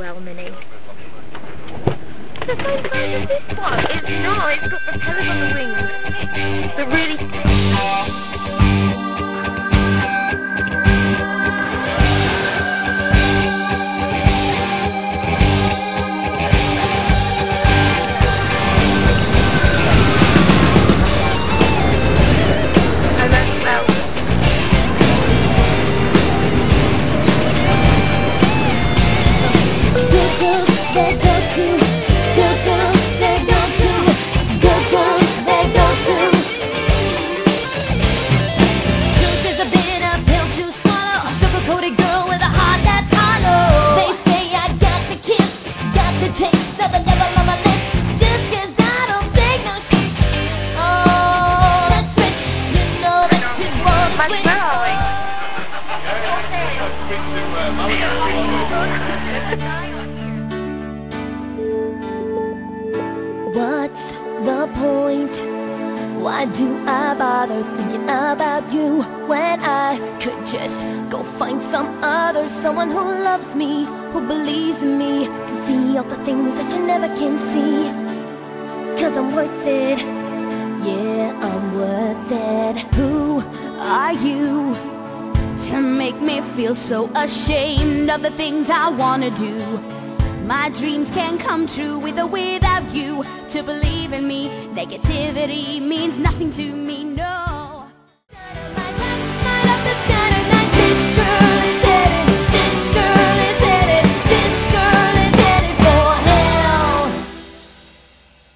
well, Minnie. The same size as this one. It's nice, got the feathers on the wings. They're really What's the point? Why do I bother thinking about you when I could just go find some other someone who loves me, who believes in me, can see all the things that you never can see? Cause I'm worth it, yeah, I'm worth it. Who are you make me feel so ashamed of the things I wanna do? My dreams can come true with or without you to believe in me. Negativity means nothing to me.